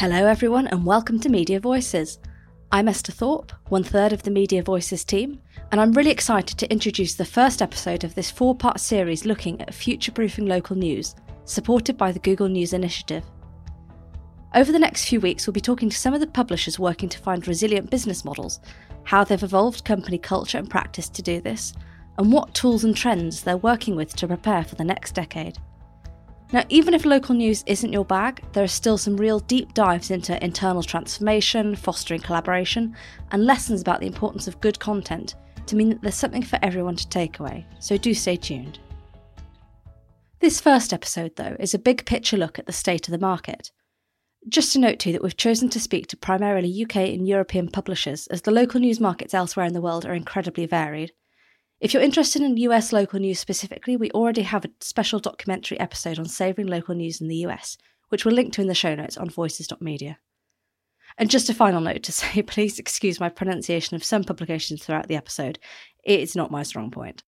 Hello, everyone, and welcome to Media Voices. I'm Esther Thorpe, one third of the Media Voices team, and I'm really excited to introduce the first episode of this four part series looking at future proofing local news, supported by the Google News Initiative. Over the next few weeks, we'll be talking to some of the publishers working to find resilient business models, how they've evolved company culture and practice to do this, and what tools and trends they're working with to prepare for the next decade. Now, even if local news isn't your bag, there are still some real deep dives into internal transformation, fostering collaboration, and lessons about the importance of good content to mean that there's something for everyone to take away, so do stay tuned. This first episode, though, is a big picture look at the state of the market. Just to note too that we've chosen to speak to primarily UK and European publishers as the local news markets elsewhere in the world are incredibly varied, if you're interested in US local news specifically, we already have a special documentary episode on saving local news in the US, which we'll link to in the show notes on voices.media. And just a final note to say please excuse my pronunciation of some publications throughout the episode. It's not my strong point.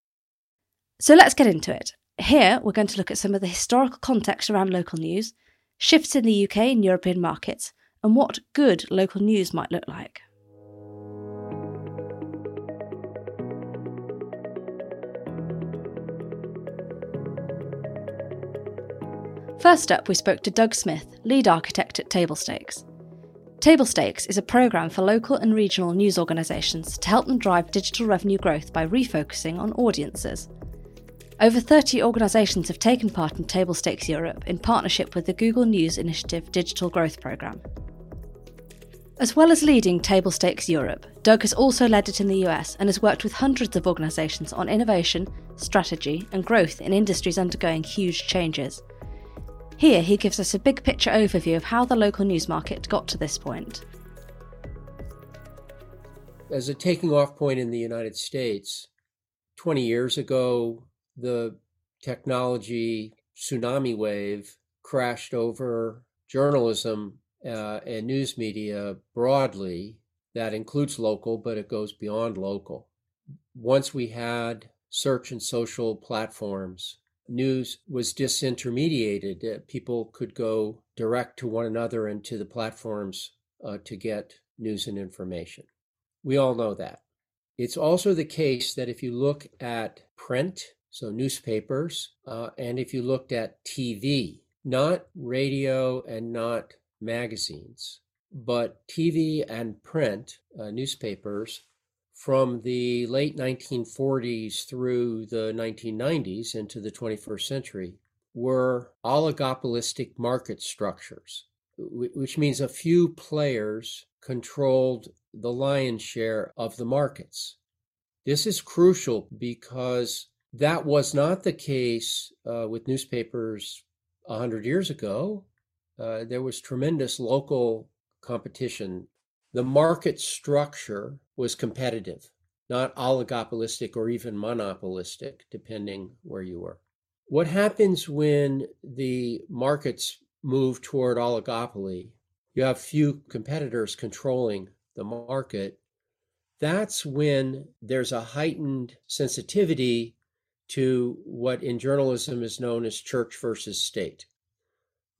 So let's get into it. Here, we're going to look at some of the historical context around local news, shifts in the UK and European markets, and what good local news might look like. First up, we spoke to Doug Smith, lead architect at Table Stakes. Table Stakes is a programme for local and regional news organisations to help them drive digital revenue growth by refocusing on audiences. Over 30 organisations have taken part in Table Stakes Europe in partnership with the Google News Initiative Digital Growth Programme. As well as leading Table Stakes Europe, Doug has also led it in the US and has worked with hundreds of organisations on innovation, strategy, and growth in industries undergoing huge changes. Here, he gives us a big picture overview of how the local news market got to this point. As a taking off point in the United States, 20 years ago, the technology tsunami wave crashed over journalism uh, and news media broadly. That includes local, but it goes beyond local. Once we had search and social platforms, news was disintermediated. People could go direct to one another and to the platforms uh, to get news and information. We all know that. It's also the case that if you look at print, so newspapers, uh, and if you looked at TV, not radio and not magazines, but TV and print uh, newspapers from the late 1940s through the 1990s into the 21st century were oligopolistic market structures, which means a few players controlled the lion's share of the markets. This is crucial because that was not the case uh, with newspapers 100 years ago. Uh, there was tremendous local competition the market structure was competitive, not oligopolistic or even monopolistic, depending where you were. What happens when the markets move toward oligopoly? You have few competitors controlling the market. That's when there's a heightened sensitivity to what in journalism is known as church versus state.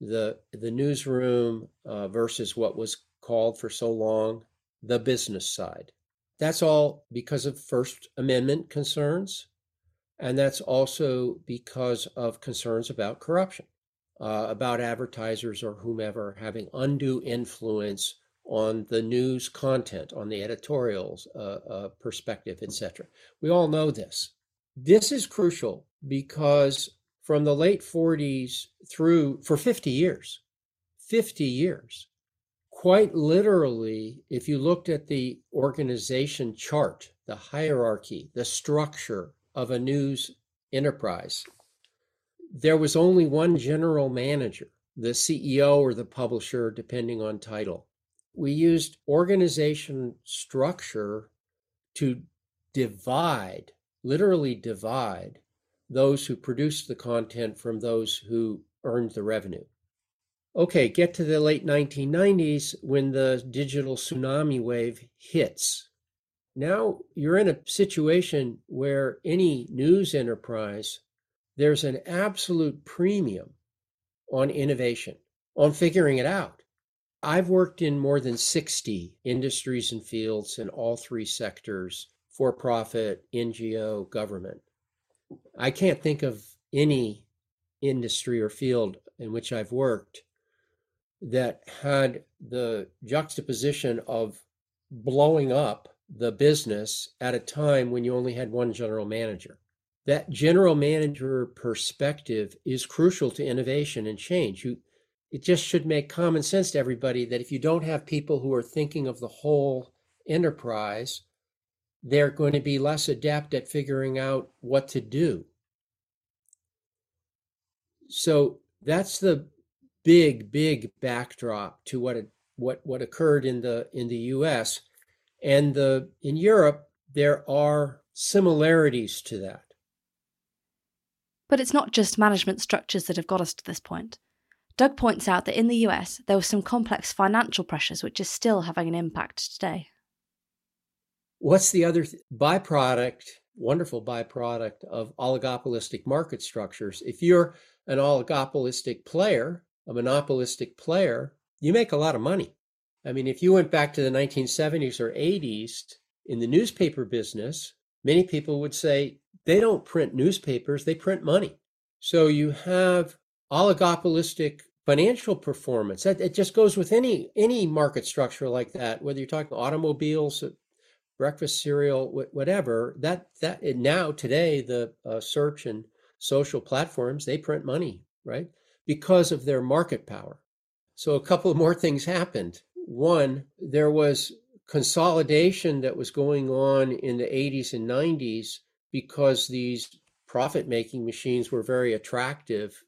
The, the newsroom uh, versus what was called for so long the business side. That's all because of First Amendment concerns, and that's also because of concerns about corruption, uh, about advertisers or whomever having undue influence on the news content, on the editorials uh, uh, perspective, etc. We all know this. This is crucial because from the late 40s through for 50 years, 50 years, quite literally, if you looked at the organization chart, the hierarchy, the structure of a news enterprise, there was only one general manager, the CEO or the publisher, depending on title. We used organization structure to divide, literally divide, those who produced the content from those who earned the revenue. Okay, get to the late 1990s when the digital tsunami wave hits. Now you're in a situation where any news enterprise, there's an absolute premium on innovation, on figuring it out. I've worked in more than 60 industries and fields in all three sectors for profit, NGO, government. I can't think of any industry or field in which I've worked that had the juxtaposition of blowing up the business at a time when you only had one general manager. That general manager perspective is crucial to innovation and change. You, it just should make common sense to everybody that if you don't have people who are thinking of the whole enterprise, they're going to be less adept at figuring out what to do. So that's the big, big backdrop to what it, what what occurred in the in the U.S. and the in Europe. There are similarities to that. But it's not just management structures that have got us to this point. Doug points out that in the US, there were some complex financial pressures which are still having an impact today. What's the other th- byproduct, wonderful byproduct of oligopolistic market structures? If you're an oligopolistic player, a monopolistic player, you make a lot of money. I mean, if you went back to the 1970s or 80s in the newspaper business, many people would say they don't print newspapers, they print money. So you have oligopolistic financial performance. That it just goes with any any market structure like that, whether you're talking automobiles, breakfast cereal, whatever. That that now today the uh, search and social platforms they print money, right? Because of their market power. So a couple more things happened. One, there was consolidation that was going on in the 80s and 90s because these profit making machines were very attractive.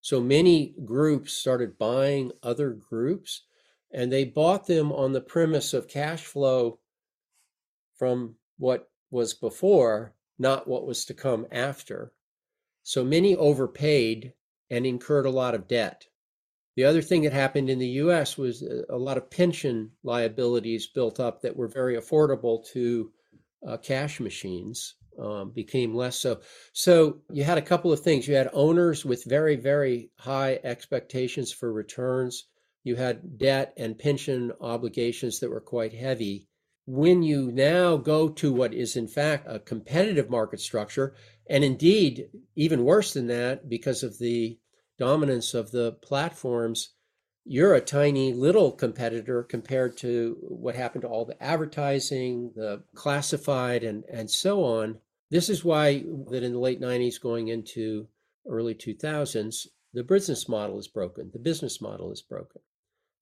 So many groups started buying other groups and they bought them on the premise of cash flow from what was before, not what was to come after. So many overpaid and incurred a lot of debt. The other thing that happened in the US was a lot of pension liabilities built up that were very affordable to uh, cash machines. Um, became less so. So you had a couple of things. You had owners with very, very high expectations for returns. You had debt and pension obligations that were quite heavy. When you now go to what is, in fact, a competitive market structure, and indeed, even worse than that, because of the dominance of the platforms, you're a tiny little competitor compared to what happened to all the advertising, the classified, and, and so on. This is why that in the late 90s going into early 2000s, the business model is broken. The business model is broken.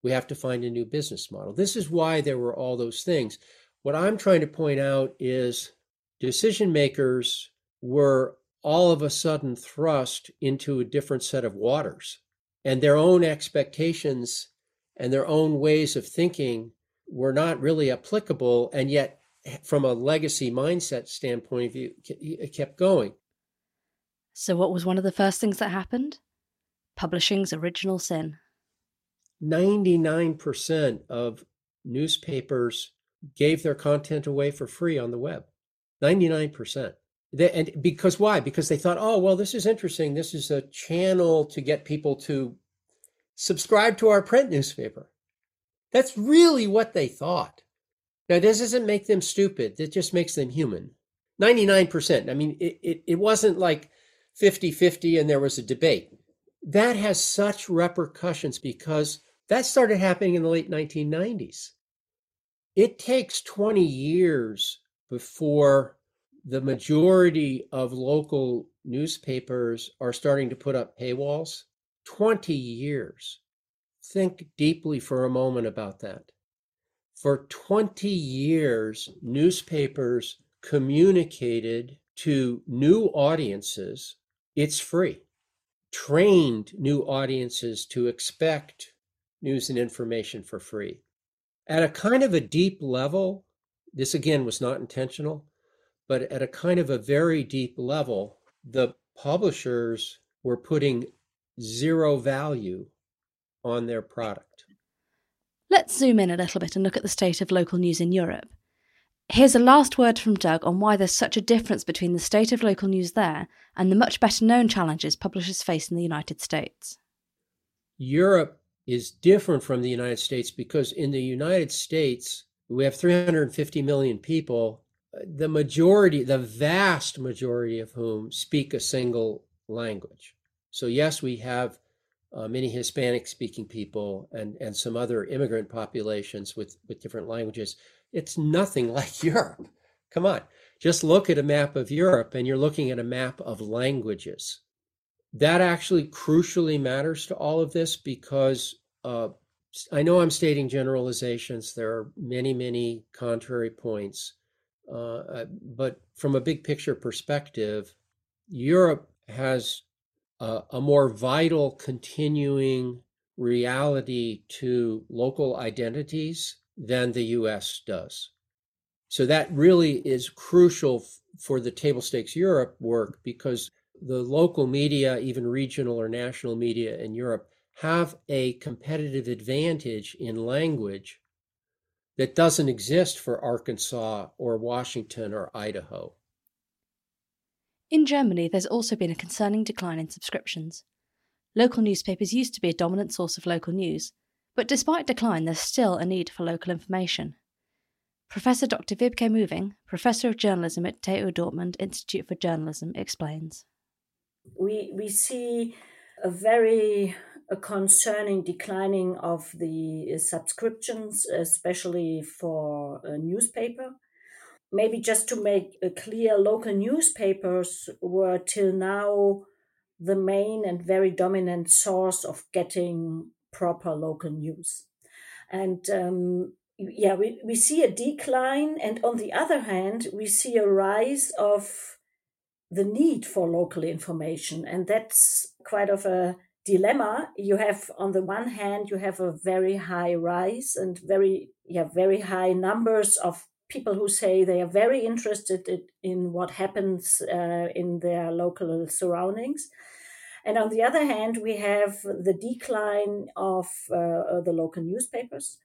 We have to find a new business model. This is why there were all those things. What I'm trying to point out is decision makers were all of a sudden thrust into a different set of waters. And their own expectations and their own ways of thinking were not really applicable. And yet, from a legacy mindset standpoint of view, it kept going. So, what was one of the first things that happened? Publishing's original sin. 99% of newspapers gave their content away for free on the web. 99%. They, and because why? Because they thought, oh, well, this is interesting. This is a channel to get people to subscribe to our print newspaper. That's really what they thought. Now, this doesn't make them stupid. It just makes them human. 99%. I mean, it, it, it wasn't like 50 50 and there was a debate. That has such repercussions because that started happening in the late 1990s. It takes 20 years before the majority of local newspapers are starting to put up paywalls. 20 years. Think deeply for a moment about that. For 20 years, newspapers communicated to new audiences it's free, trained new audiences to expect news and information for free. At a kind of a deep level, this again was not intentional but at a kind of a very deep level, the publishers were putting zero value on their product. Let's zoom in a little bit and look at the state of local news in Europe. Here's a last word from Doug on why there's such a difference between the state of local news there and the much better known challenges publishers face in the United States. Europe is different from the United States because in the United States, we have 350 million people, the majority, the vast majority of whom speak a single language. So, yes, we have uh, many Hispanic speaking people and, and some other immigrant populations with, with different languages. It's nothing like Europe. Come on, just look at a map of Europe and you're looking at a map of languages. That actually crucially matters to all of this because uh, I know I'm stating generalizations. There are many, many contrary points. Uh, uh but from a big picture perspective, Europe has a, a more vital continuing reality to local identities than the US does. So that really is crucial f- for the table stakes Europe work because the local media, even regional or national media in Europe, have a competitive advantage in language that doesn't exist for Arkansas or Washington or Idaho. In Germany, there's also been a concerning decline in subscriptions. Local newspapers used to be a dominant source of local news, but despite decline, there's still a need for local information. Professor Dr. Wiebke Möhring, Professor of Journalism at TU Dortmund Institute for Journalism, explains. We, we see a very a concerning declining of the subscriptions, especially for a newspaper maybe just to make it clear, local newspapers were till now the main and very dominant source of getting proper local news. And um, yeah, we, we see a decline. And on the other hand, we see a rise of the need for local information. And that's quite of a dilemma. You have, on the one hand, you have a very high rise and very, yeah, very high numbers of people who say they are very interested in what happens uh, in their local surroundings. And on the other hand, we have the decline of uh, the local newspapers.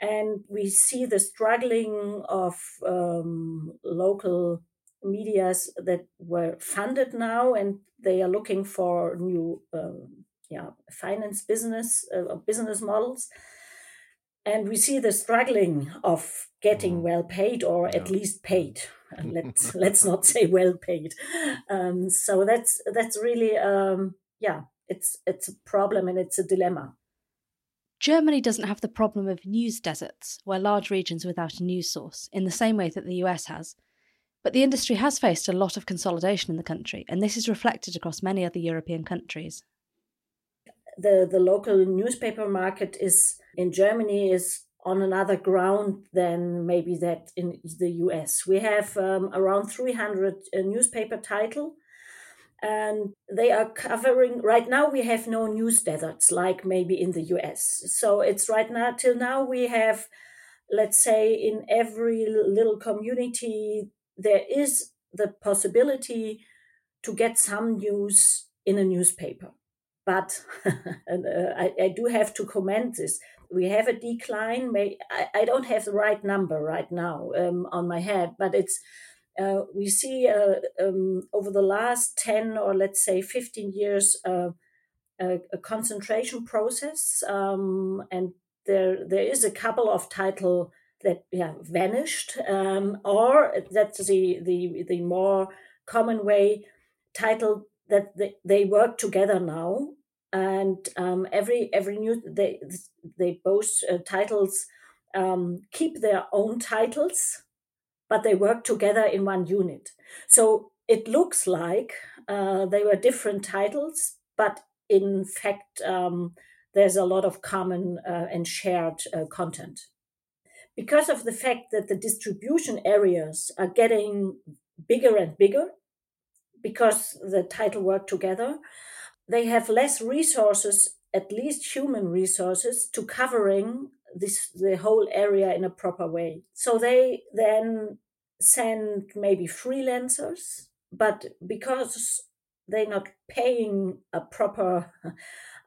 And we see the struggling of um, local medias that were funded now, and they are looking for new, um, yeah, finance business uh, business models and we see the struggling of getting mm. well paid or yeah. at least paid and let's let's not say well paid um, so that's that's really um, yeah it's it's a problem and it's a dilemma Germany doesn't have the problem of news deserts, where large regions without a news source, in the same way that the US has. But the industry has faced a lot of consolidation in the country, and this is reflected across many other European countries the the local newspaper market is in Germany is on another ground than maybe that in the US. We have um, around 300 uh, newspaper title and they are covering right now we have no news deserts like maybe in the US. So it's right now till now we have let's say in every little community there is the possibility to get some news in a newspaper but and, uh, I, I, do have to comment this. We have a decline. May, I, I don't have the right number right now um, on my head, but it's uh, we see uh, um, over the last 10 or let's say 15 years uh, a, a, concentration process um, and there there is a couple of title that yeah vanished um, or that's the, the the more common way title that they, they work together now and um, every every new they they both uh, titles um, keep their own titles but they work together in one unit. So it looks like uh, they were different titles but in fact um, there's a lot of common uh, and shared uh, content. Because of the fact that the distribution areas are getting bigger and bigger because the title work together. They have less resources, at least human resources, to covering this the whole area in a proper way. So they then send maybe freelancers, but because they're not paying a proper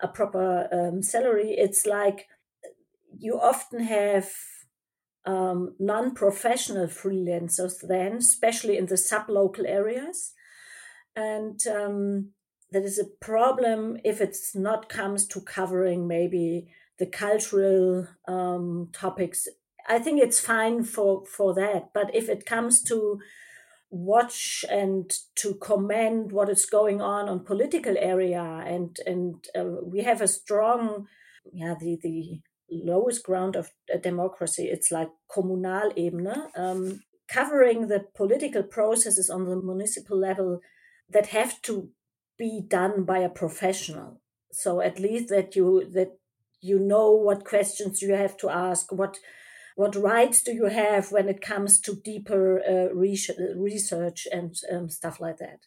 a proper um, salary, it's like you often have um, non-professional freelancers then, especially in the sub-local areas, and um, that is a problem if it's not comes to covering maybe the cultural um, topics. I think it's fine for for that. But if it comes to watch and to comment what is going on on political area and and uh, we have a strong yeah the the lowest ground of democracy it's like kommunalebene um, covering the political processes on the municipal level that have to be done by a professional so at least that you that you know what questions you have to ask what what rights do you have when it comes to deeper uh, research and um, stuff like that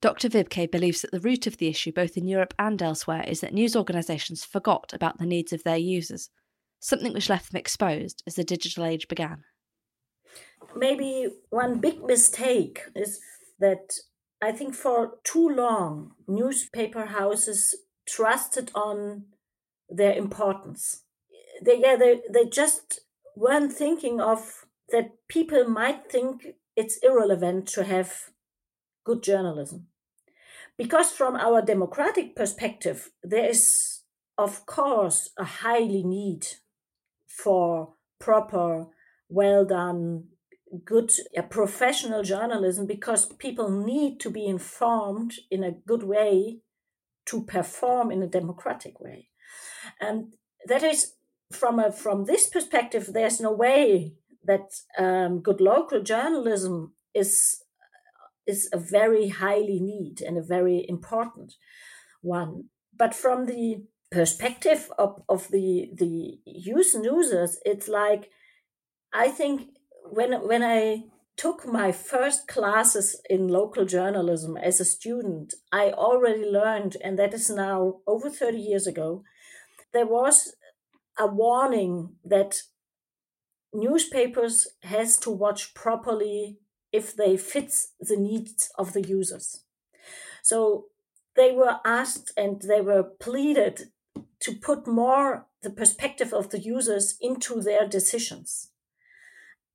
Dr. Wiebke believes that the root of the issue, both in Europe and elsewhere, is that news organisations forgot about the needs of their users, something which left them exposed as the digital age began. Maybe one big mistake is that I think for too long, newspaper houses trusted on their importance. They, yeah, they, they just weren't thinking of that people might think it's irrelevant to have good journalism. Because from our democratic perspective, there is, of course, a highly need for proper, well done, good uh, professional journalism because people need to be informed in a good way to perform in a democratic way. And that is from a from this perspective, there's no way that um, good local journalism is is a very highly need and a very important one. But from the perspective of, of the the use users, it's like I think when when I took my first classes in local journalism as a student, I already learned, and that is now over 30 years ago, there was a warning that newspapers has to watch properly if they fit the needs of the users. So they were asked and they were pleaded to put more the perspective of the users into their decisions.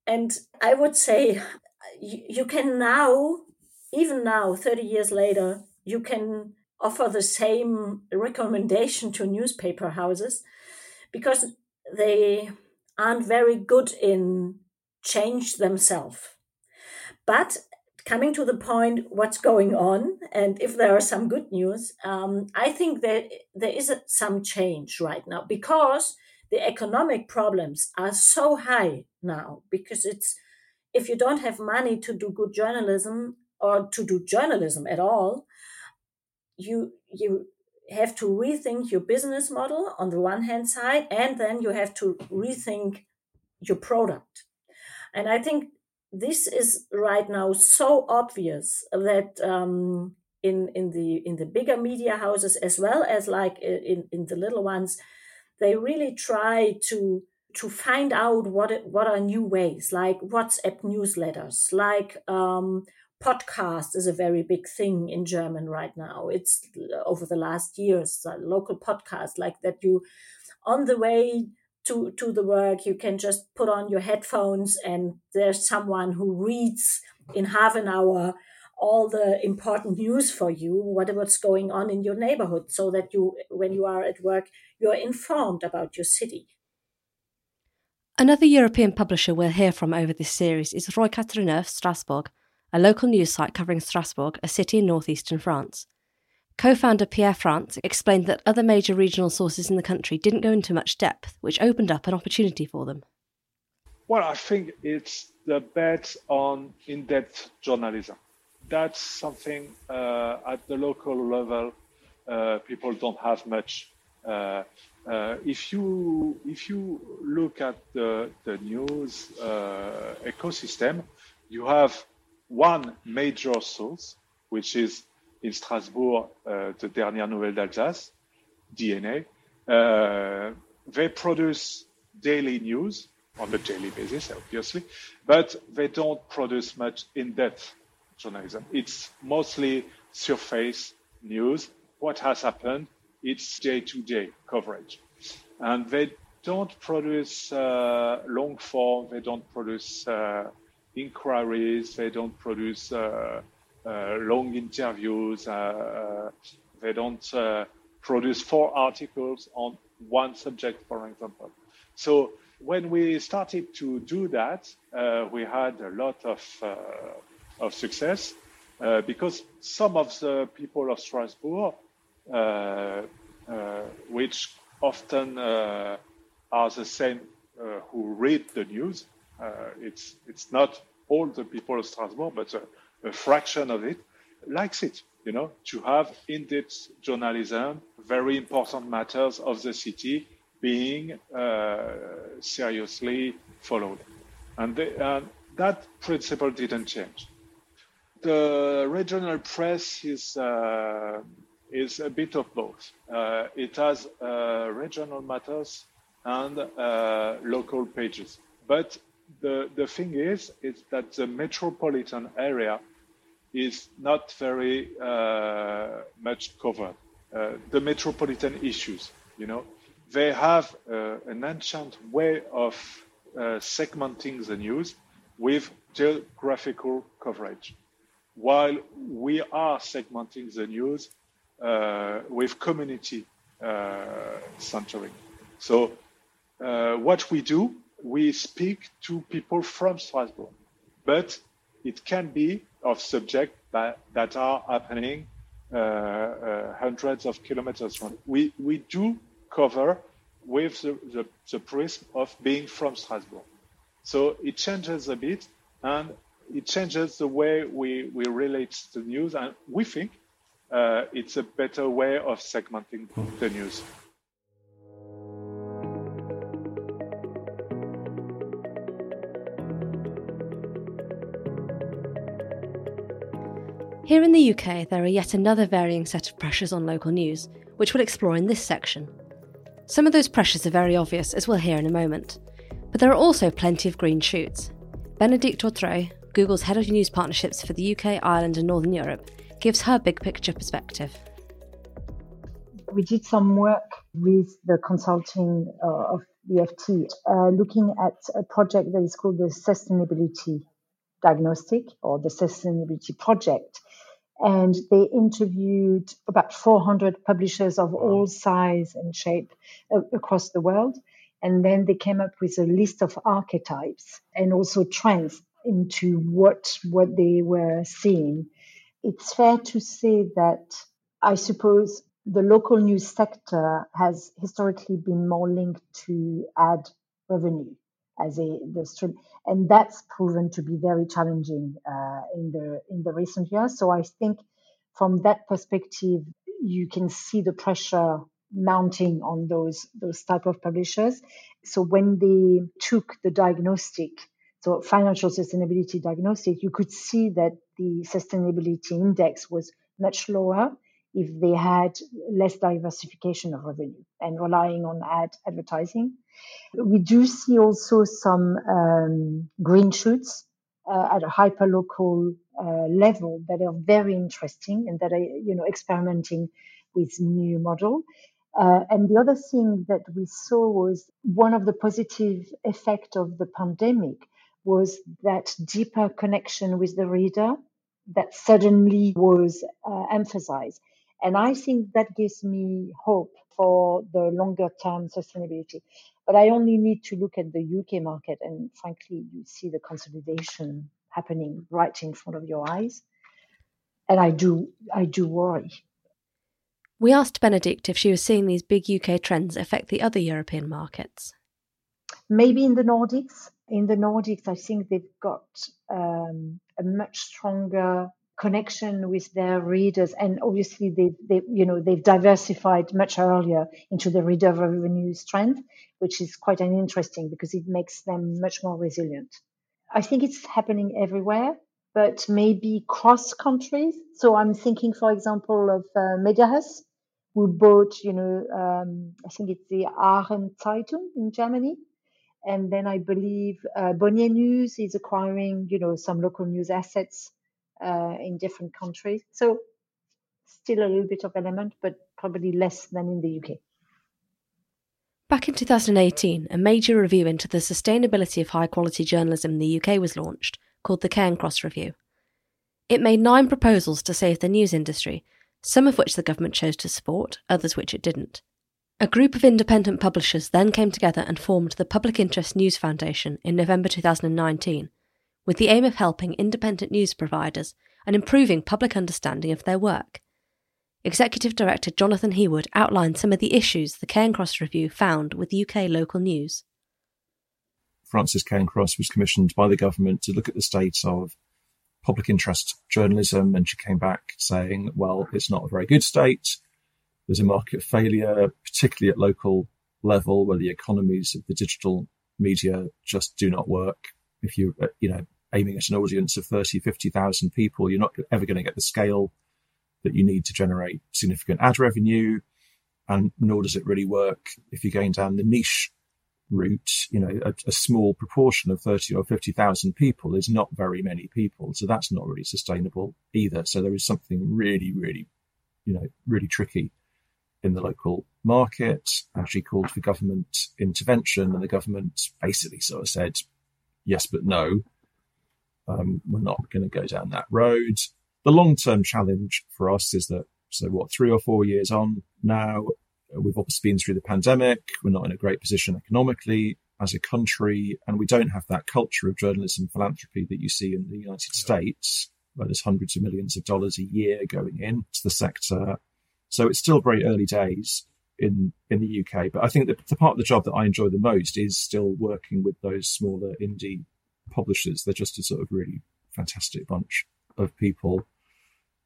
And I would say you, you can now, even now, 30 years later, you can offer the same recommendation to newspaper houses because they aren't very good in change themselves. But coming to the point, what's going on, and if there are some good news, um, I think that there is some change right now because the economic problems are so high now because it's if you don't have money to do good journalism or to do journalism at all you you have to rethink your business model on the one hand side and then you have to rethink your product. And i think this is right now so obvious that um, in in the in the bigger media houses as well as like in in the little ones they really try to to find out what what are new ways like whatsapp newsletters like um, podcast is a very big thing in german right now. It's over the last years local podcast like that you on the way to to the work you can just put on your headphones and there's someone who reads in half an hour all the important news for you whatever's going on in your neighborhood so that you when you are at work you're informed about your city another european publisher we'll hear from over this series is roy Neuf strasbourg a local news site covering strasbourg a city in northeastern france Co founder Pierre France explained that other major regional sources in the country didn't go into much depth, which opened up an opportunity for them. Well, I think it's the bet on in depth journalism. That's something uh, at the local level uh, people don't have much. Uh, if you if you look at the the news ecosystem, you have one major source, which is in Strasbourg the Dernières Nouvelles d'Alsace, DNA. They produce daily news on a daily basis, obviously, but they don't produce much in-depth journalism. It's mostly surface news. What has happened? It's day-to-day coverage, and they don't produce uh, long form. They don't produce uh, inquiries. They don't produce uh, uh, long interviews. Uh, uh, they don't produce four articles on one subject, for example. So when we started to do that, uh, we had a lot of, uh, of success uh, because some of the people of Strasbourg, uh, uh, which often uh, are the same who read the news, it's, it's not all the people of Strasbourg, but a, a fraction of it likes it, you know, to have in-depth journalism, very important matters of the city being uh, seriously followed. And, and that principle didn't change. The regional press is, uh, is a bit of both. Uh, it has uh, regional matters and local pages. But the, the thing is, is that the metropolitan area is not very much covered. The metropolitan issues, you know, they have an ancient way of uh, segmenting the news with geographical coverage, while we are segmenting the news uh, with community uh, centering. So, what we do we speak to people from Strasbourg, but it can be of subjects that, that are happening uh, uh, hundreds of kilometers from. We, we do cover with the, the, the prism of being from Strasbourg. So it changes a bit and it changes the way we, we relate to the news. And we think uh, it's a better way of segmenting the news. Here in the UK, there are yet another varying set of pressures on local news, which we'll explore in this section. Some of those pressures are very obvious, as we'll hear in a moment, but there are also plenty of green shoots. Bénédicte Autret, Google's head of news partnerships for the UK, Ireland, and Northern Europe, gives her big picture perspective. We did some work with the consulting uh, of the FT, uh, looking at a project that is called the Sustainability Diagnostic or the Sustainability Project, and they interviewed about 400 publishers of all size and shape uh, across the world. And then they came up with a list of archetypes and also trends into what what they were seeing it's fair to say that i suppose the local news sector has historically been more linked to ad revenue as a the stream, and that's proven to be very challenging uh, in the in the recent years. So I think from that perspective, you can see the pressure mounting on those those type of publishers. So when they took the diagnostic, so financial sustainability diagnostic, you could see that the sustainability index was much lower if they had less diversification of revenue and relying on ad advertising. We do see also some um, green shoots uh, at a hyperlocal uh, level that are very interesting and that are you know experimenting with new model. Uh, and the other thing that we saw was one of the positive effect of the pandemic was that deeper connection with the reader that suddenly was uh, emphasized. And I think that gives me hope for the longer term sustainability. But I only need to look at the UK market, and frankly, you see the consolidation happening right in front of your eyes. And I do, I do worry. We asked Benedict if she was seeing these big UK trends affect the other European markets. Maybe in the Nordics. In the Nordics, I think they've got um, a much stronger connection with their readers. And obviously they they you know they've diversified much earlier into the reader revenue strength which is quite an interesting because it makes them much more resilient. I think it's happening everywhere but maybe cross countries. So i'm thinking for example of uh, mediahuis who bought you know um, i think it's the Aachen Zeitung in germany and then i believe uh, bonnier news is acquiring you know some local news assets uh, in different countries. So still a little bit of element, but probably less than in the UK. Back in 2018, a major review into the sustainability of high quality journalism in the UK was launched, called the Cairncross Review. It made nine proposals to save the news industry, some of which the government chose to support, others which it didn't. A group of independent publishers then came together and formed the Public Interest News Foundation in November 2019, with the aim of helping independent news providers and improving public understanding of their work. Executive Director Jonathan Heawood outlined some of the issues the Cairncross Review found with UK local news. Frances Cairncross was commissioned by the government to look at the state of public interest journalism, and she came back saying, well, it's not a very good state. There's a market failure, particularly at local level, where the economies of the digital media just do not work. If you're, uh, you know, aiming at an audience of 30, 50,000 people, you're not ever going to get the scale that you need to generate significant ad revenue. And nor does it really work if you're going down the niche route. You know, a, a small proportion of 30 or 50,000 people is not very many people. So that's not really sustainable either. So there is something really, really, you know, really tricky in the local market, and she called for government intervention, and the government basically sort of said, yes, but no. Um, we're not going to go down that road. The long term challenge for us is that, so what, three or four years on now, we've obviously been through the pandemic. We're not in a great position economically as a country, and we don't have that culture of journalism philanthropy that you see in the United yeah. States, where there's hundreds of millions of dollars a year going into the sector so it's still very early days in in the UK. But I think that the part of the job that I enjoy the most is still working with those smaller indie publishers. They're just a sort of really fantastic bunch of people.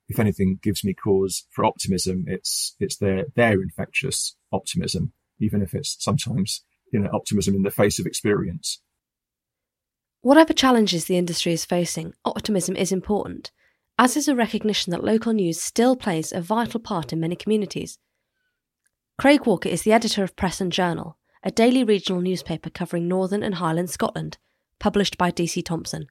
If anything gives me cause for optimism, it's it's their their infectious optimism, even if it's sometimes you know optimism in the face of experience. Whatever challenges the industry is facing, optimism is important as is a recognition that local news still plays a vital part in many communities. Craig Walker is the editor of Press and Journal, a daily regional newspaper covering Northern and Highland Scotland, published by DC Thomson.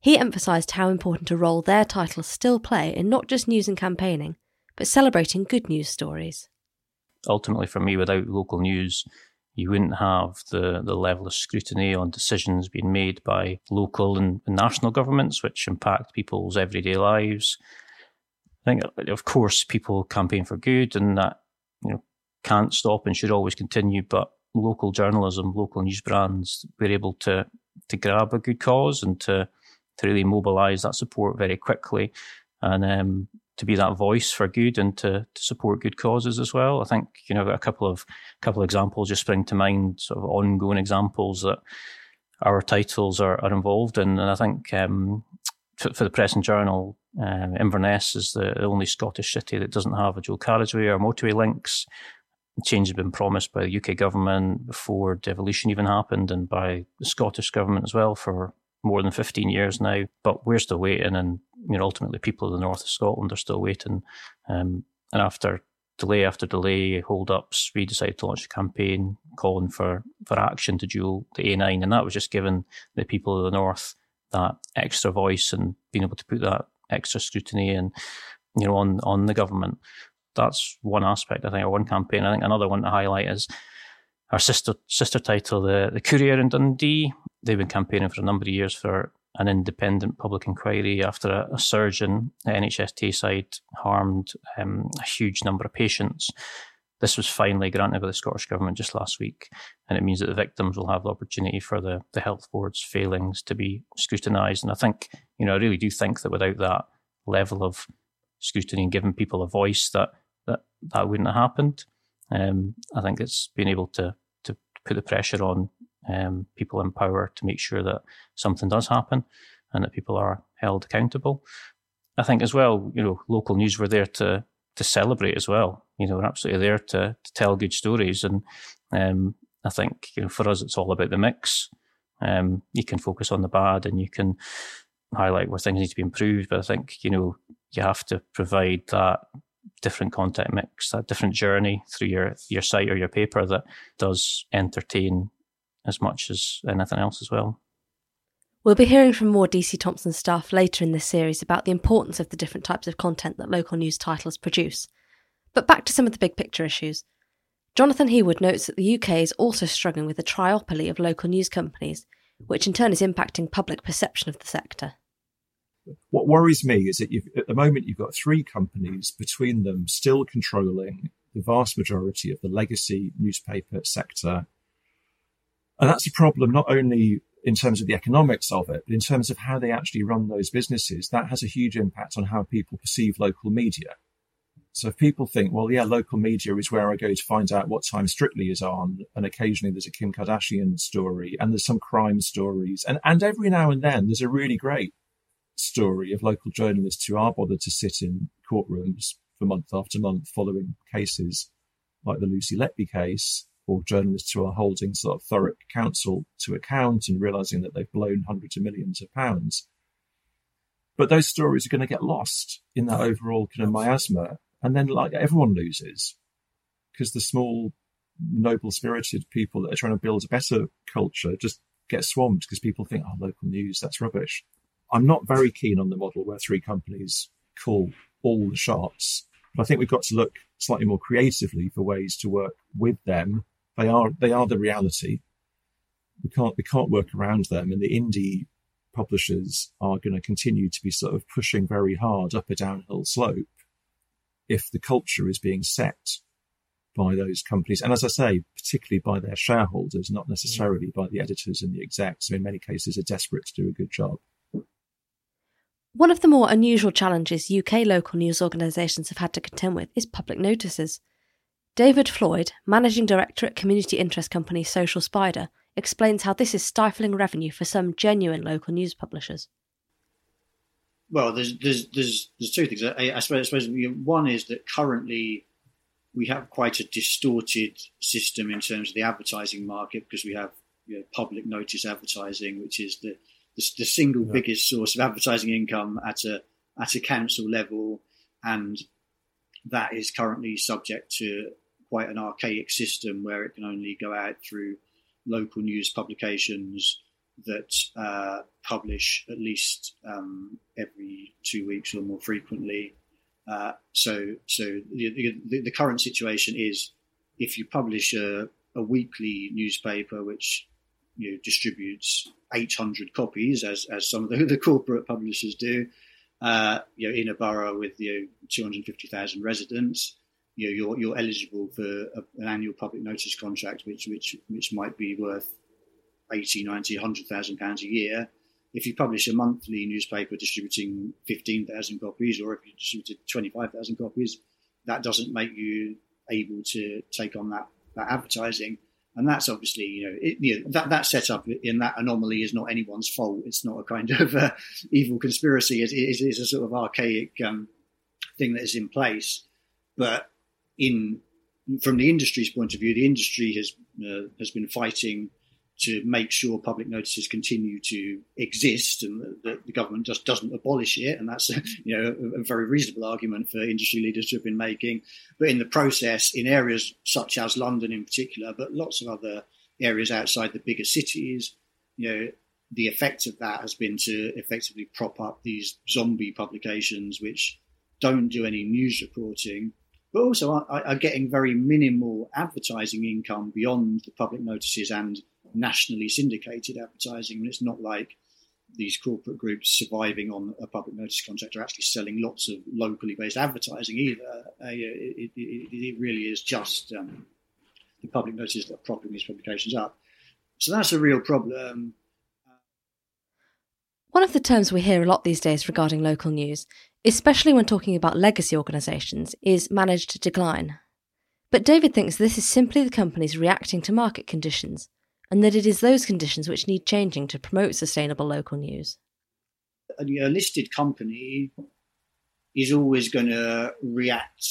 He emphasised how important a role their titles still play in not just news and campaigning, but celebrating good news stories. Ultimately, for me, without local news, you wouldn't have the, the level of scrutiny on decisions being made by local and, national governments, which impact people's everyday lives. I think, of course, people campaign for good, and that you know can't stop and should always continue. But local journalism, local news brands, we're able to to grab a good cause and to to really mobilise that support very quickly, and um, to be that voice for good and to, to support good causes as well. I think you know a couple of couple of examples just spring to mind, sort of ongoing examples that our titles are, are involved in, and I think um, for, for, the Press and Journal, um, Inverness is the only Scottish city that doesn't have a dual carriageway or motorway links. Change had been promised by the UK government before devolution even happened, and by the Scottish government as well for more than 15 years now, but we're still waiting. And, you know, ultimately people in the north of Scotland are still waiting. Um, and after delay after delay, hold ups, we decided to launch a campaign calling for, for action to dual the A9. And that was just giving the people of the north that extra voice and being able to put that extra scrutiny and, you know, on, on the government. That's one aspect, I think, or one campaign. I think another one to highlight is our sister sister title, the, the Courier in Dundee. They've been campaigning for a number of years for an independent public inquiry after a, a surgeon at NHS Tayside harmed um, a huge number of patients. This was finally granted by the Scottish Government just last week, and it means that the victims will have the opportunity for the, the health board's failings to be scrutinised. And I think, you know, I really do think that without that level of scrutiny and giving people a voice, that that, that wouldn't have happened. Um, I think it's been able to to put the pressure on um, people in power to make sure that something does happen and that people are held accountable. I think as well, you know, local news were there to to celebrate as well. You know, we're absolutely there to to tell good stories, and um, I think you know for us it's all about the mix. Um, you can focus on the bad, and you can highlight where things need to be improved. But I think you know you have to provide that different content mix, that different journey through your your site or your paper that does entertain as much as anything else as well. We'll be hearing from more DC Thomson staff later in this series about the importance of the different types of content that local news titles produce. But back to some of the big picture issues. Jonathan Heawood notes that the UK is also struggling with a triopoly of local news companies, which in turn is impacting public perception of the sector. What worries me is that at the moment you've got three companies between them still controlling the vast majority of the legacy newspaper sector. And that's a problem not only in terms of the economics of it, but in terms of how they actually run those businesses. That has a huge impact on how people perceive local media. So if people think, well, yeah, local media is where I go to find out what time Strictly is on, and occasionally there's a Kim Kardashian story, and there's some crime stories, and, and every now and then there's a really great story of local journalists who are bothered to sit in courtrooms for month after month following cases like the Lucy Letby case, or journalists who are holding sort of Thurrock Council to account and realizing that they've blown hundreds of millions of pounds. But those stories are going to get lost in that overall kind of miasma. And then like everyone loses because the small, noble spirited people that are trying to build a better culture just get swamped because people think, oh, local news, that's rubbish. I'm not very keen on the model where three companies call all the shots, but I think we've got to look slightly more creatively for ways to work with them. They are they are the reality. We can't we can't work around them, and the indie publishers are going to continue to be sort of pushing very hard up a downhill slope if the culture is being set by those companies. And as I say, particularly by their shareholders, not necessarily by the editors and the execs, who in many cases are desperate to do a good job. One of the more unusual challenges UK local news organisations have had to contend with is public notices. David Floyd, Managing Director at community interest company Social Spider, explains how this is stifling revenue for some genuine local news publishers. Well, there's there's there's, there's two things. I, I suppose, I suppose one is that currently we have quite a distorted system in terms of the advertising market because we have you know, public notice advertising, which is the the, the single yeah. biggest source of advertising income at a at a council level, and that is currently subject to quite an archaic system where it can only go out through local news publications that uh, publish at least um, every two weeks or more frequently. Uh, so, so the, the, the, current situation is if you publish a, a weekly newspaper, which you know, distributes 800 copies, as, as some of the, the corporate publishers do, uh, you know, in a borough with you know, 250,000 residents, you know, you're, you're eligible for a, an annual public notice contract, which, which, which might be worth 80, 90, 100,000 pounds a year. If you publish a monthly newspaper distributing 15,000 copies, or if you distributed 25,000 copies, that doesn't make you able to take on that, that advertising and that's obviously you know, it, you know that that setup in that anomaly is not anyone's fault. It's not a kind of uh, evil conspiracy. It is a sort of archaic um, thing that is in place. But in from the industry's point of view, the industry has uh, has been fighting to make sure public notices continue to exist and that the government just doesn't abolish it. And that's, you know, a, a, very reasonable argument for industry leaders to have been making. But in the process, in areas such as London in particular, but lots of other areas outside the bigger cities, you know, the effect of that has been to effectively prop up these zombie publications which don't do any news reporting, but also are, are getting very minimal advertising income beyond the public notices and nationally syndicated advertising. And it's not like these corporate groups surviving on a public notice contract are actually selling lots of locally based advertising either. Uh, it, it, it, really is just um, the public notices that are propping these publications up. So that's a real problem. One of the terms we hear a lot these days regarding local news, especially when talking about legacy organisations, is managed decline. But David thinks this is simply the companies reacting to market conditions and that it is those conditions which need changing to promote sustainable local news. A listed company is always going to react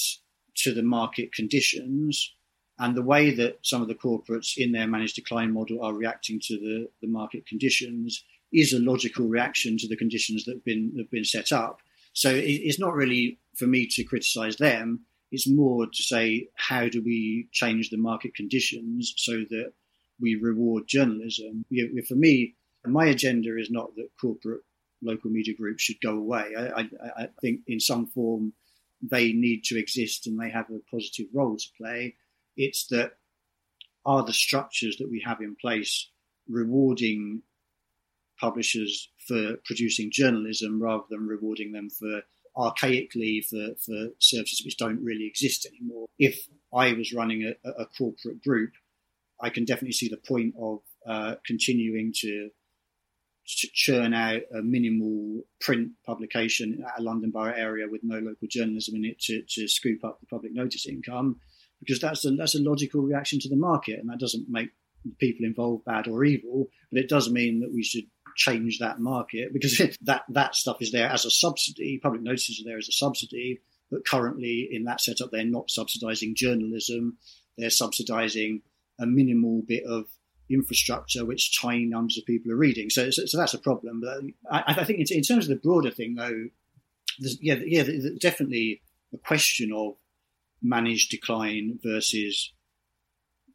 to the market conditions. And the way that some of the corporates in their managed decline model are reacting to the, the market conditions is a logical reaction to the conditions that have been, have been set up. So it, it's not really for me to criticize them. It's more to say, how do we change the market conditions so that we reward journalism. You know, for me, my agenda is not that corporate local media groups should go away. I, I, I, think in some form they need to exist and they have a positive role to play. It's that are the structures that we have in place rewarding publishers for producing journalism rather than rewarding them for archaically for, for services which don't really exist anymore. If I was running a, a corporate group, I can definitely see the point of uh, continuing to, to, churn out a minimal print publication at a London Borough area with no local journalism in it to, to scoop up the public notice income, because that's a, that's a logical reaction to the market, and that doesn't make people involved bad or evil, but it does mean that we should change that market because that that stuff is there as a subsidy. Public notices are there as a subsidy, but currently in that setup, they're not subsidising journalism. They're subsidising a minimal bit of infrastructure which tiny numbers of people are reading. So, so, so that's a problem. But um, I, I think in, in, terms of the broader thing, though, yeah, yeah, definitely a question of managed decline versus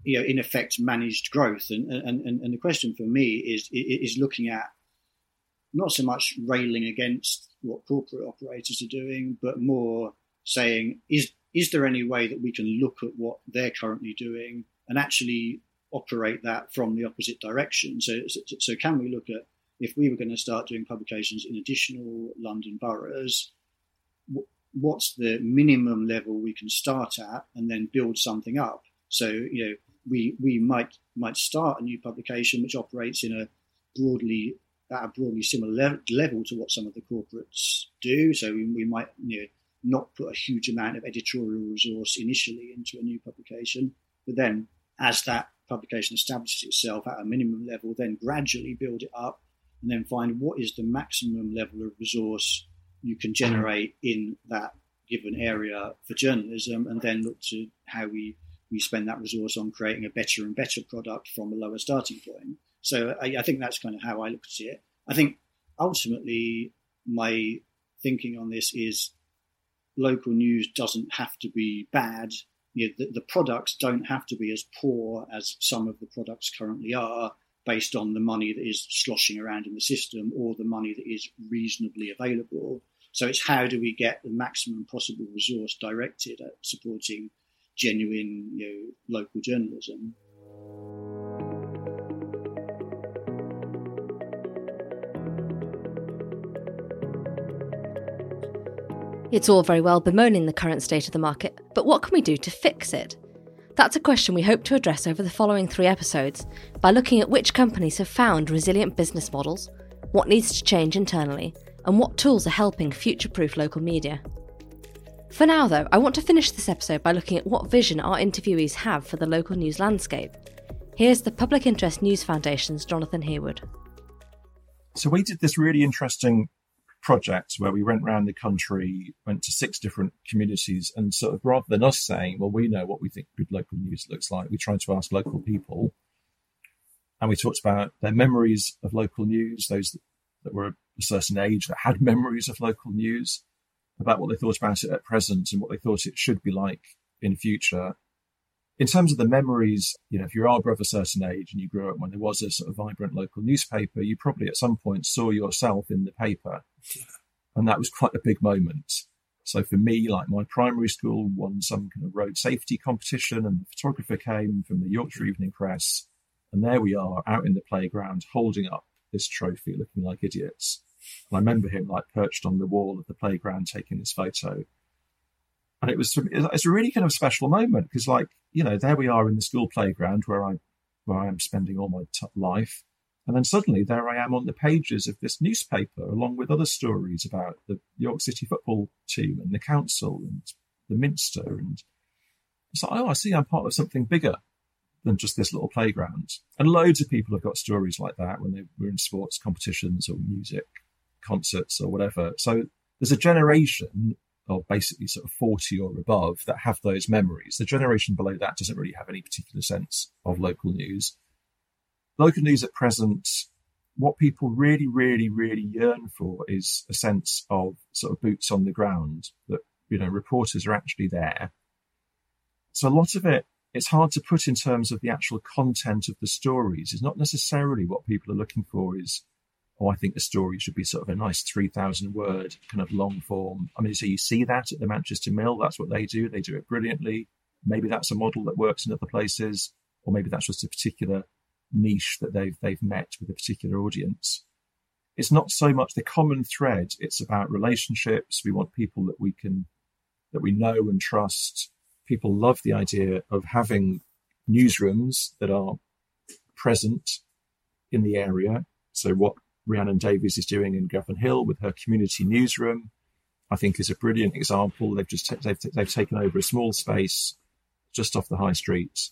you know, in effect, managed growth. And, and, and the question for me is, is looking at not so much railing against what corporate operators are doing, but more saying, is, is there any way that we can look at what they're currently doing and actually operate that from the opposite direction? So, so, so can we look at if we were going to start doing publications in additional London boroughs, what's the minimum level we can start at and then build something up? So, you know, we we might might start a new publication which operates in a broadly at a broadly similar le- level to what some of the corporates do. So we, we might you know, not put a huge amount of editorial resource initially into a new publication, but then as that publication establishes itself at a minimum level, then gradually build it up and then find what is the maximum level of resource you can generate in that given area for journalism, and then look to how we we spend that resource on creating a better and better product from a lower starting point. So I, I think that's kind of how I look at it. I think ultimately my thinking on this is local news doesn't have to be bad. You know, the, the, products don't have to be as poor as some of the products currently are based on the money that is sloshing around in the system or the money that is reasonably available. So it's how do we get the maximum possible resource directed at supporting genuine, you know, local journalism. It's all very well bemoaning the current state of the market, but what can we do to fix it? That's a question we hope to address over the following three episodes by looking at which companies have found resilient business models, what needs to change internally, and what tools are helping future proof local media. For now, though, I want to finish this episode by looking at what vision our interviewees have for the local news landscape. Here's the Public Interest News Foundation's Jonathan Heawood. So, we did this really interesting project where we went around the country, went to six different communities, and sort of rather than us saying, well, we know what we think good local news looks like, we tried to ask local people. And we talked about their memories of local news, those that were a certain age that had memories of local news about what they thought about it at present and what they thought it should be like in future. In terms of the memories, you know, if you are of a certain age and you grew up when there was a sort of vibrant local newspaper, you probably at some point saw yourself in the paper. And that was quite a big moment. So for me, like my primary school won some kind of road safety competition and the photographer came from the Yorkshire Evening Press. And there we are out in the playground holding up this trophy looking like idiots. And I remember him like perched on the wall of the playground taking this photo. And it was it's a really kind of special moment because like you know there we are in the school playground where I where I am spending all my t- life, and then suddenly there I am on the pages of this newspaper along with other stories about the York City football team and the council and the Minster and it's like oh I see I'm part of something bigger than just this little playground. And loads of people have got stories like that when they were in sports competitions or music concerts or whatever. So there's a generation of basically sort of 40 or above that have those memories. The generation below that doesn't really have any particular sense of local news. Local news at present, what people really, really, really yearn for is a sense of sort of boots on the ground that, you know, reporters are actually there. So a lot of it, it's hard to put in terms of the actual content of the stories. It's not necessarily what people are looking for is oh, I think the story should be sort of a nice 3,000 word kind of long form. I mean, so you see that at the Manchester Mill. That's what they do. They do it brilliantly. Maybe that's a model that works in other places, or maybe that's just a particular niche that they've, they've met with a particular audience. It's not so much the common thread. It's about relationships. We want people that we can, that we know and trust. people love the idea of having newsrooms that are present in the area. So what Rhiannon Davies is doing in Govanhill with her community newsroom, I think is a brilliant example. They've just they've they've taken over a small space just off the high street.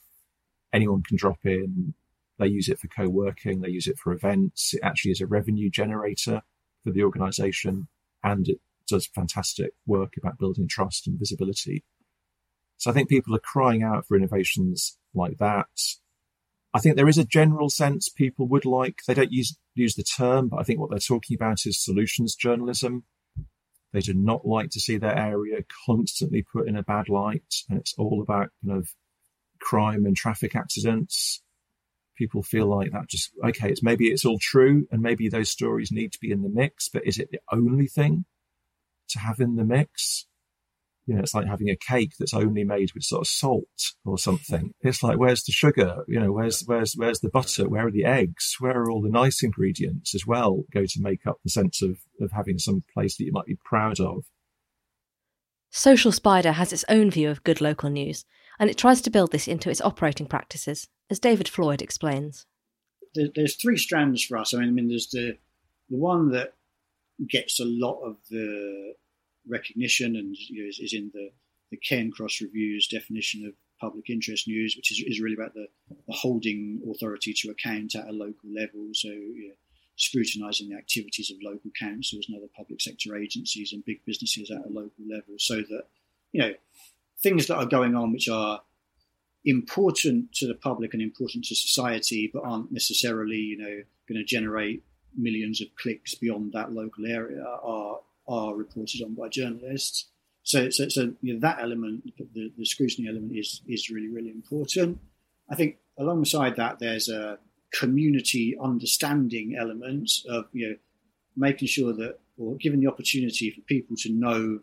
Anyone can drop in. They use it for co-working. They use it for events. It actually is a revenue generator for the organisation, and it does fantastic work about building trust and visibility. So I think people are crying out for innovations like that. I think there is a general sense people would like, they don't use, use the term, but I think what they're talking about is solutions journalism. They do not like to see their area constantly put in a bad light. And it's all about kind of crime and traffic accidents. People feel like that just, okay, it's maybe it's all true and maybe those stories need to be in the mix, but is it the only thing to have in the mix? You know, it's like having a cake that's only made with sort of salt or something. It's like, where's the sugar? You know, where's, where's, where's the butter? Where are the eggs? Where are all the nice ingredients as well go to make up the sense of, of having some place that you might be proud of? Social Spider has its own view of good local news, and it tries to build this into its operating practices, as David Floyd explains. There's three strands for us. I mean, I mean there's the the one that gets a lot of the recognition and you know, is, is, in the, the Cairncross Review's definition of public interest news, which is, is really about the, the, holding authority to account at a local level. So, you know, scrutinising the activities of local councils and other public sector agencies and big businesses at a local level so that, you know, things that are going on which are important to the public and important to society, but aren't necessarily, you know, going to generate millions of clicks beyond that local area are are reported on by journalists. So, so, so you know, that element, the, the scrutiny element, is is really really important. I think alongside that, there's a community understanding element of you know making sure that or giving the opportunity for people to know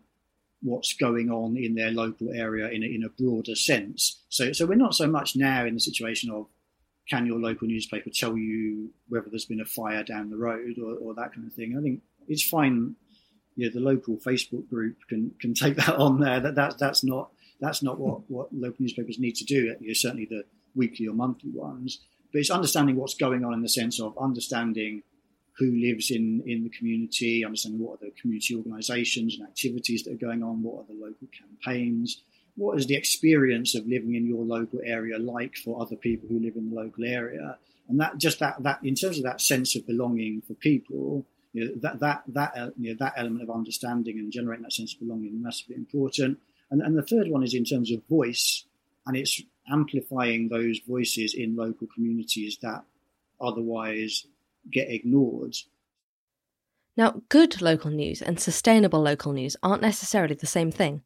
what's going on in their local area in a, in a broader sense. So, so we're not so much now in the situation of can your local newspaper tell you whether there's been a fire down the road or, or that kind of thing. I think it's fine you know, the local Facebook group can can take that on there. That that's that's not that's not what what local newspapers need to do. You know, certainly the weekly or monthly ones, but it's understanding what's going on in the sense of understanding who lives in in the community, understanding what are the community organisations and activities that are going on, what are the local campaigns, what is the experience of living in your local area like for other people who live in the local area, and that just that that in terms of that sense of belonging for people you know, that that that uh, you know, that element of understanding and generating that sense of belonging is massively important. And, and the third one is in terms of voice, and it's amplifying those voices in local communities that otherwise get ignored. Now, good local news and sustainable local news aren't necessarily the same thing.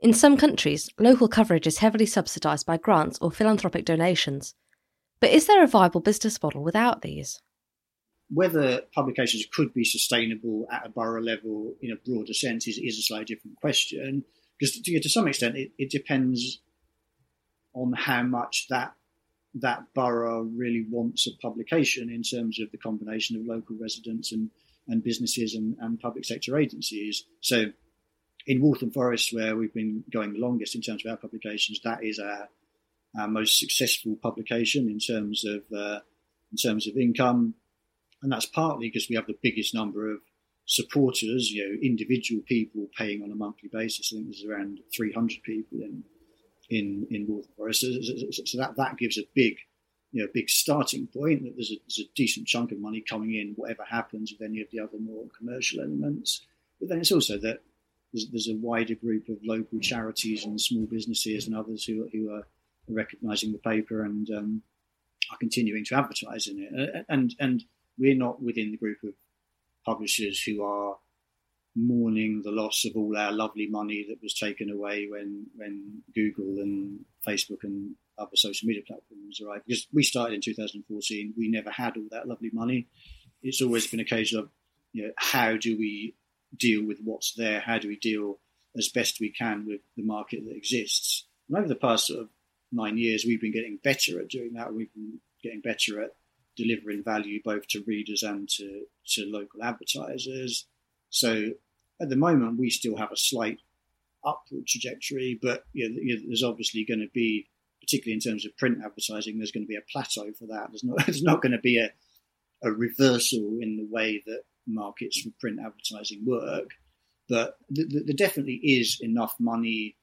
In some countries, local coverage is heavily subsidised by grants or philanthropic donations. But is there a viable business model without these? Whether publications could be sustainable at a borough level in a broader sense is, is a slightly different question. Because to, to some extent, it, it depends on how much that that borough really wants a publication in terms of the combination of local residents and, and businesses and, and public sector agencies. So in Waltham Forest, where we've been going the longest in terms of our publications, that is our, our most successful publication in terms of uh, in terms of income and that's partly because we have the biggest number of supporters, you know, individual people paying on a monthly basis. I think there's around 300 people in in in Waltham Forest. So, so, so, that that gives a big, you know, big starting point. That there's a, there's a decent chunk of money coming in, whatever happens with any of the other more commercial elements. But then it's also that there's, there's a wider group of local charities and small businesses and others who who are recognising the paper and um, are continuing to advertise in it. And and we're not within the group of publishers who are mourning the loss of all our lovely money that was taken away when when Google and Facebook and other social media platforms arrived. Because we started in 2014, we never had all that lovely money. It's always been a case of, you know, how do we deal with what's there? How do we deal as best we can with the market that exists? And over the past sort of nine years, we've been getting better at doing that. We've been getting better at delivering value both to readers and to, to local advertisers. So at the moment, we still have a slight upward trajectory, but you know, there's obviously going to be, particularly in terms of print advertising, there's going to be a plateau for that. There's not, there's not going to be a, a reversal in the way that markets for print advertising work. But th- th- there definitely is enough money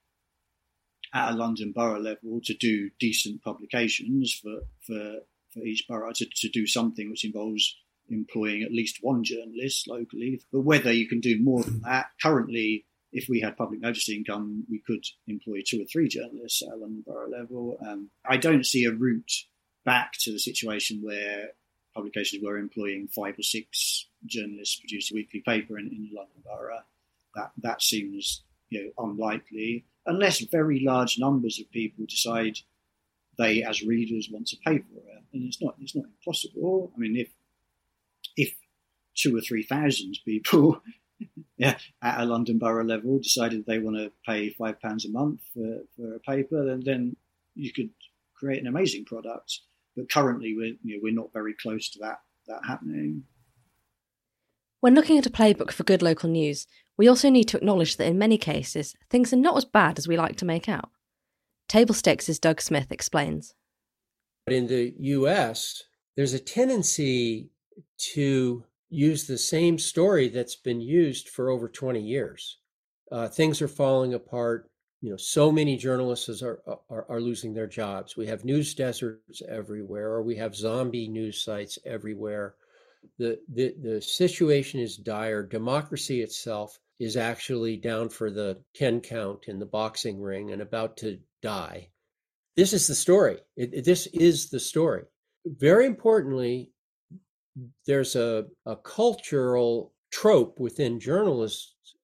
at a London borough level to do decent publications for, for, for each borough to, to do something which involves employing at least one journalist locally. But whether you can do more than that, currently, if we had public notice income, we could employ two or three journalists at London borough level. Um, I don't see a route back to the situation where publications were employing five or six journalists to produce a weekly paper in, in London borough. That that seems you know unlikely unless very large numbers of people decide they, as readers, want to pay for it. And it's not it's not impossible. I mean, if if two or three thousand people yeah, at a London borough level decided they want to pay five pounds a month for, for a paper, then then you could create an amazing product. But currently, we're you know, we're not very close to that that happening. When looking at a playbook for good local news, we also need to acknowledge that in many cases, things are not as bad as we like to make out. Table stakes, as Doug Smith explains. But in the US, there's a tendency to use the same story that's been used for over 20 years. Uh, things are falling apart. You know, so many journalists are, are, are losing their jobs. We have news deserts everywhere, or we have zombie news sites everywhere the, the, the situation is dire. Democracy itself is actually down for the 10 count in the boxing ring and about to die. This is the story. It, it, this is the story. Very importantly, there's a, a cultural trope within journalists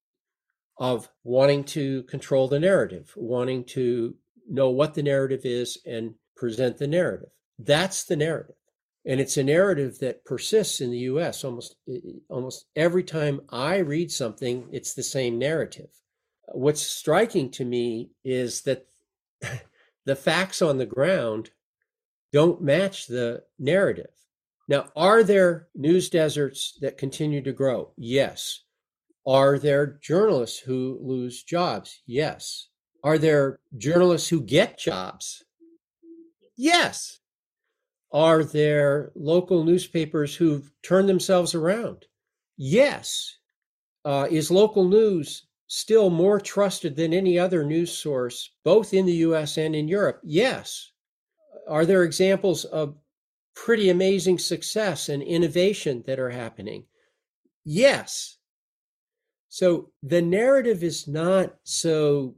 of wanting to control the narrative, wanting to know what the narrative is and present the narrative. That's the narrative and it's a narrative that persists in the US almost almost every time I read something it's the same narrative what's striking to me is that the facts on the ground don't match the narrative. Now are there news deserts that continue to grow? Yes. Are there journalists who lose jobs? Yes. Are there journalists who get jobs? Yes. Are there local newspapers who've turned themselves around? Yes. Uh, is local news still more trusted than any other news source, both in the US and in Europe? Yes. Are there examples of pretty amazing success and innovation that are happening? Yes. So the narrative is not so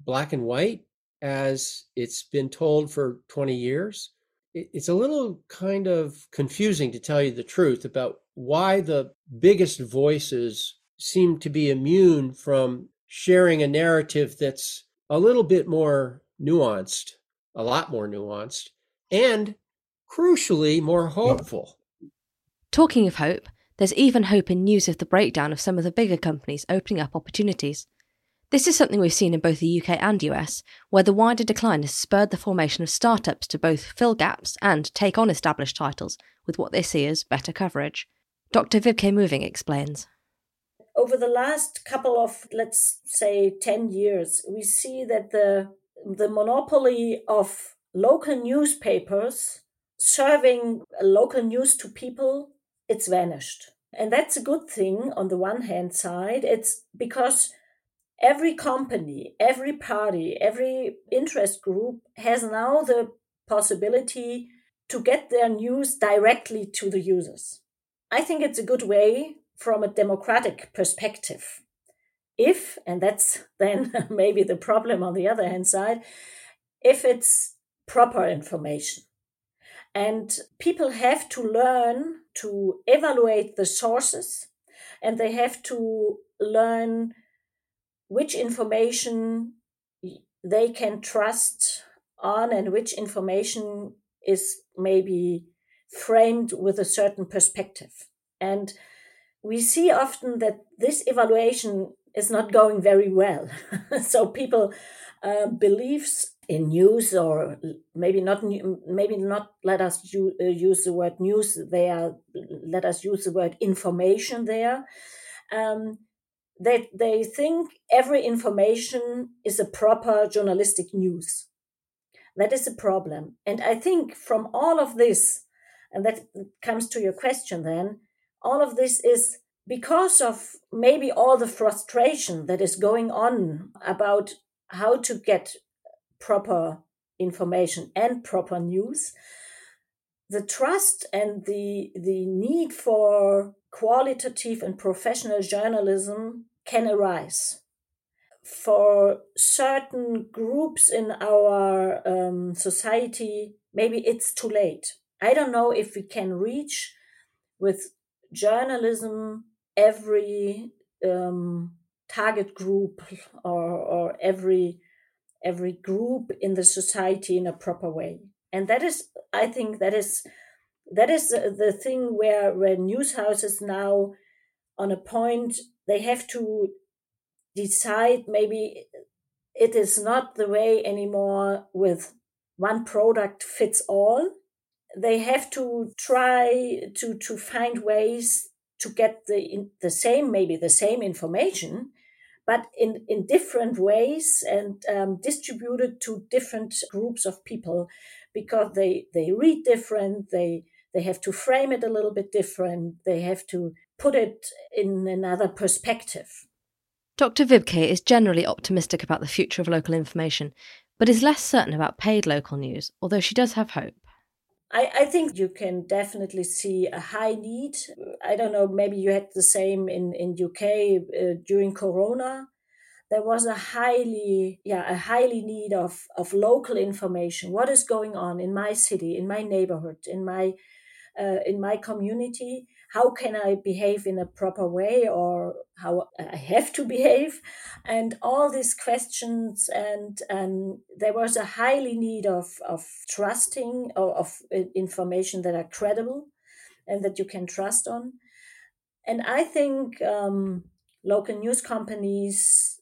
black and white as it's been told for 20 years it's a little kind of confusing to tell you the truth about why the biggest voices seem to be immune from sharing a narrative that's a little bit more nuanced, a lot more nuanced, and crucially more hopeful. Talking of hope, there's even hope in news of the breakdown of some of the bigger companies opening up opportunities. This is something we've seen in both the UK and US, where the wider decline has spurred the formation of startups to both fill gaps and take on established titles with what they see as better coverage. Dr. Wiebke Möhring explains. Over the last couple of, let's say, 10 years, we see that the, the monopoly of local newspapers serving local news to people, it's vanished. And that's a good thing on the one hand side. It's because every company, every party, every interest group has now the possibility to get their news directly to the users. I think it's a good way from a democratic perspective. If, and that's then maybe the problem on the other hand side, if it's proper information. And people have to learn to evaluate the sources and they have to learn which information they can trust on and which information is maybe framed with a certain perspective. And we see often that this evaluation is not going very well. so people uh, in news or maybe not maybe not let us u- uh, use the word news there let us use the word information there um, they they think every information is a proper journalistic news. That is a problem. And I think from all of this, and that comes to your question then, all of this is because of maybe all the frustration that is going on about how to get proper information and proper news. The trust and the the need for qualitative and professional journalism can arise. For certain groups in our um, society maybe it's too late. I don't know if we can reach with journalism every um, target group or, or every every group in the society in a proper way. And that is i think that is that is the thing where where news houses now on a point they have to decide maybe it is not the way anymore with one product fits all they have to try to to find ways to get the the same maybe the same information but in in different ways and um, distributed to different groups of people because they they read different they they have to frame it a little bit different they have to put it in another perspective Dr. Wiebke is generally optimistic about the future of local information, but is less certain about paid local news, although she does have hope. I, I think you can definitely see a high need. I don't know, maybe you had the same in, in UK uh, during Corona. There was a highly, yeah, a highly need of, of local information. What is going on in my city, in my neighborhood, in my, uh, in my community? How can I behave in a proper way or how I have to behave? And all these questions. And um, there was a highly need of, of trusting or of information that are credible and that you can trust on. And I think um, local news companies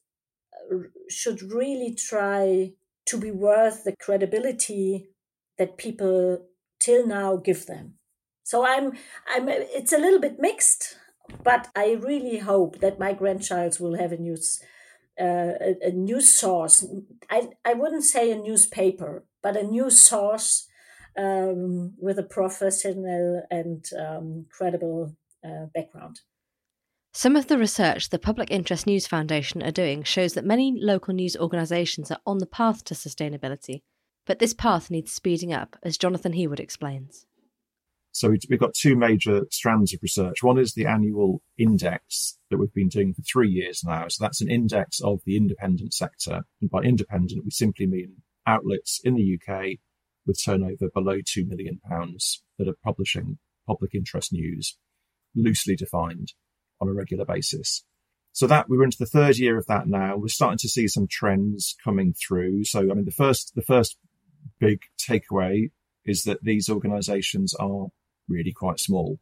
uh, should really try to be worth the credibility that people till now give them. So I'm, I'm, it's a little bit mixed, but I really hope that my grandchild will have a news, uh, a, a news source. I, I wouldn't say a newspaper, but a news source um, with a professional and um, credible uh, background. Some of the research the Public Interest News Foundation are doing shows that many local news organisations are on the path to sustainability, but this path needs speeding up, as Jonathan Heawood explains. So we've got two major strands of research. One is the annual index that we've been doing for three years now. So that's an index of the independent sector. And by independent, we simply mean outlets in the UK with turnover below two million pounds that are publishing public interest news, loosely defined on a regular basis. So that we are into the third year of that now. We're starting to see some trends coming through. So I mean, the first the first big takeaway is that these organisations are really quite small.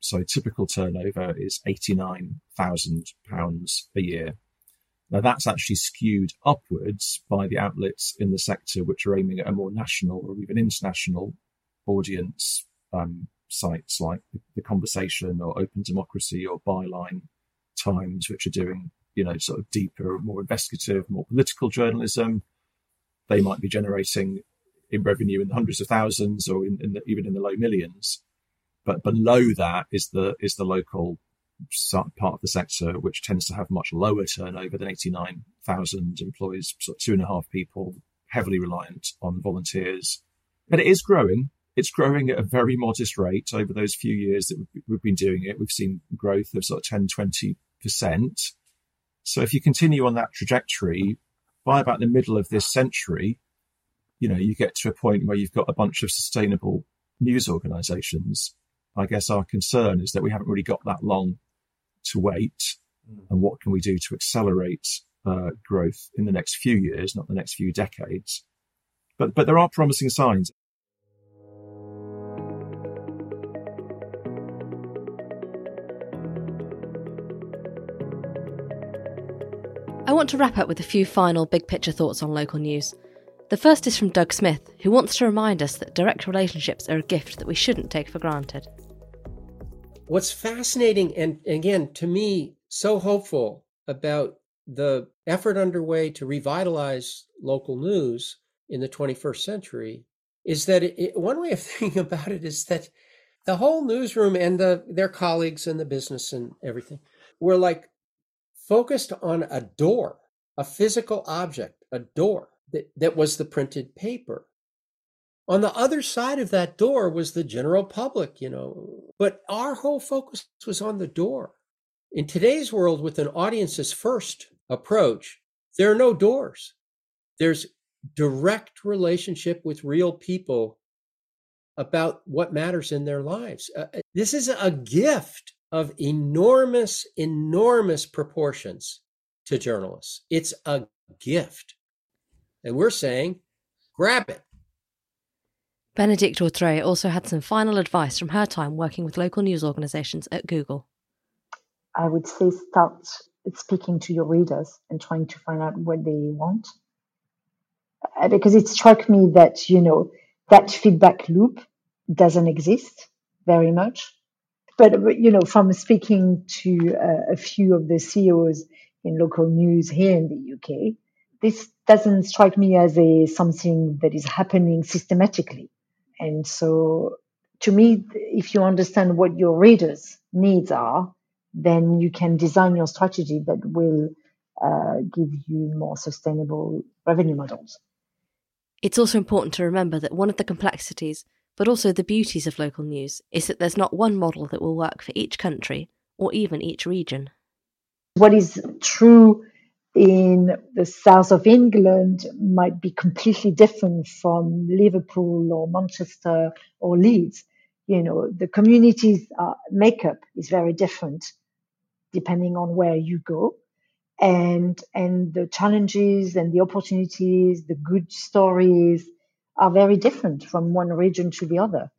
So typical turnover is £89,000 a year. Now that's actually skewed upwards by the outlets in the sector which are aiming at a more national or even international audience, um, sites like the Conversation or Open Democracy or Byline Times, which are doing, you know, sort of deeper, more investigative, more political journalism. They might be generating in revenue in the hundreds of thousands or in, in the, even in the low millions. But below that is the is the local part of the sector, which tends to have much lower turnover than 89,000 employees, sort of two and a half people, heavily reliant on volunteers. But it is growing. It's growing at a very modest rate over those few years that we've been doing it. We've seen growth of sort of 10, 20%. So if you continue on that trajectory, by about the middle of this century, you know, you get to a point where you've got a bunch of sustainable news organizations I guess our concern is that we haven't really got that long to wait. Mm. And what can we do to accelerate uh, growth in the next few years, not the next few decades? But, but there are promising signs. I want to wrap up with a few final big picture thoughts on local news. The first is from Doug Smith, who wants to remind us that direct relationships are a gift that we shouldn't take for granted. What's fascinating and again to me so hopeful about the effort underway to revitalize local news in the 21st century is that it, one way of thinking about it is that the whole newsroom and the, their colleagues and the business and everything were like focused on a door, a physical object, a door that, that was the printed paper. On the other side of that door was the general public, you know, but our whole focus was on the door. In today's world, with an audience's first approach, there are no doors. There's direct relationship with real people about what matters in their lives. Uh, uh, this is a gift of enormous, enormous proportions to journalists. It's a gift. And we're saying, grab it. Bénédicte Autret also had some final advice from her time working with local news organizations at Google. I would say start speaking to your readers and trying to find out what they want. Uh, because it struck me that, you know, that feedback loop doesn't exist very much. But, you know, from speaking to uh, a few of the CEOs in local news here in the UK, this doesn't strike me as a something that is happening systematically. And so to me, if you understand what your readers' needs are, then you can design your strategy that will uh, give you more sustainable revenue models. It's also important to remember that one of the complexities, but also the beauties of local news, is that there's not one model that will work for each country or even each region. What is true in the south of England might be completely different from Liverpool or Manchester or Leeds. You know, the community's uh, makeup is very different depending on where you go. And, and the challenges and the opportunities, the good stories are very different from one region to the other.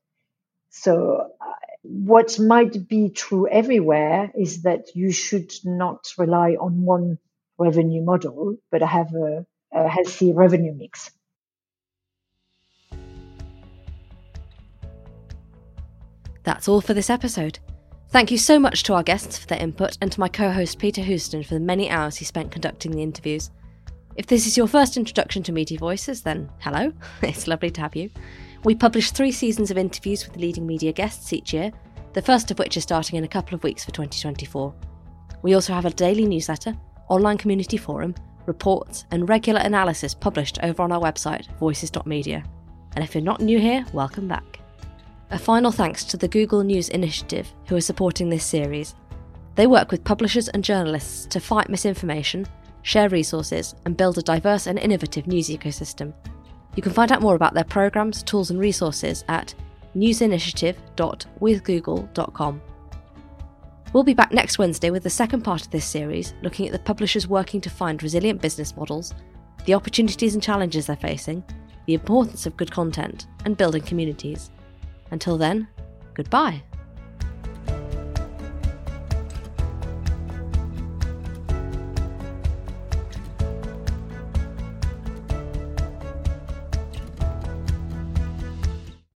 So uh, what might be true everywhere is that you should not rely on one revenue model, but I have a, a healthy revenue mix. That's all for this episode. Thank you so much to our guests for their input and to my co host Peter Houston for the many hours he spent conducting the interviews. If this is your first introduction to Media Voices, then hello, it's lovely to have you. We publish three seasons of interviews with leading media guests each year, the first of which is starting in a couple of weeks for 2024. We also have a daily newsletter, online community forum, reports, and regular analysis published over on our website, voices.media. And if you're not new here, welcome back. A final thanks to the Google News Initiative, who are supporting this series. They work with publishers and journalists to fight misinformation, share resources, and build a diverse and innovative news ecosystem. You can find out more about their programs, tools, and resources at newsinitiative.withgoogle.com. We'll be back next Wednesday with the second part of this series, looking at the publishers working to find resilient business models, the opportunities and challenges they're facing, the importance of good content, and building communities. Until then, goodbye.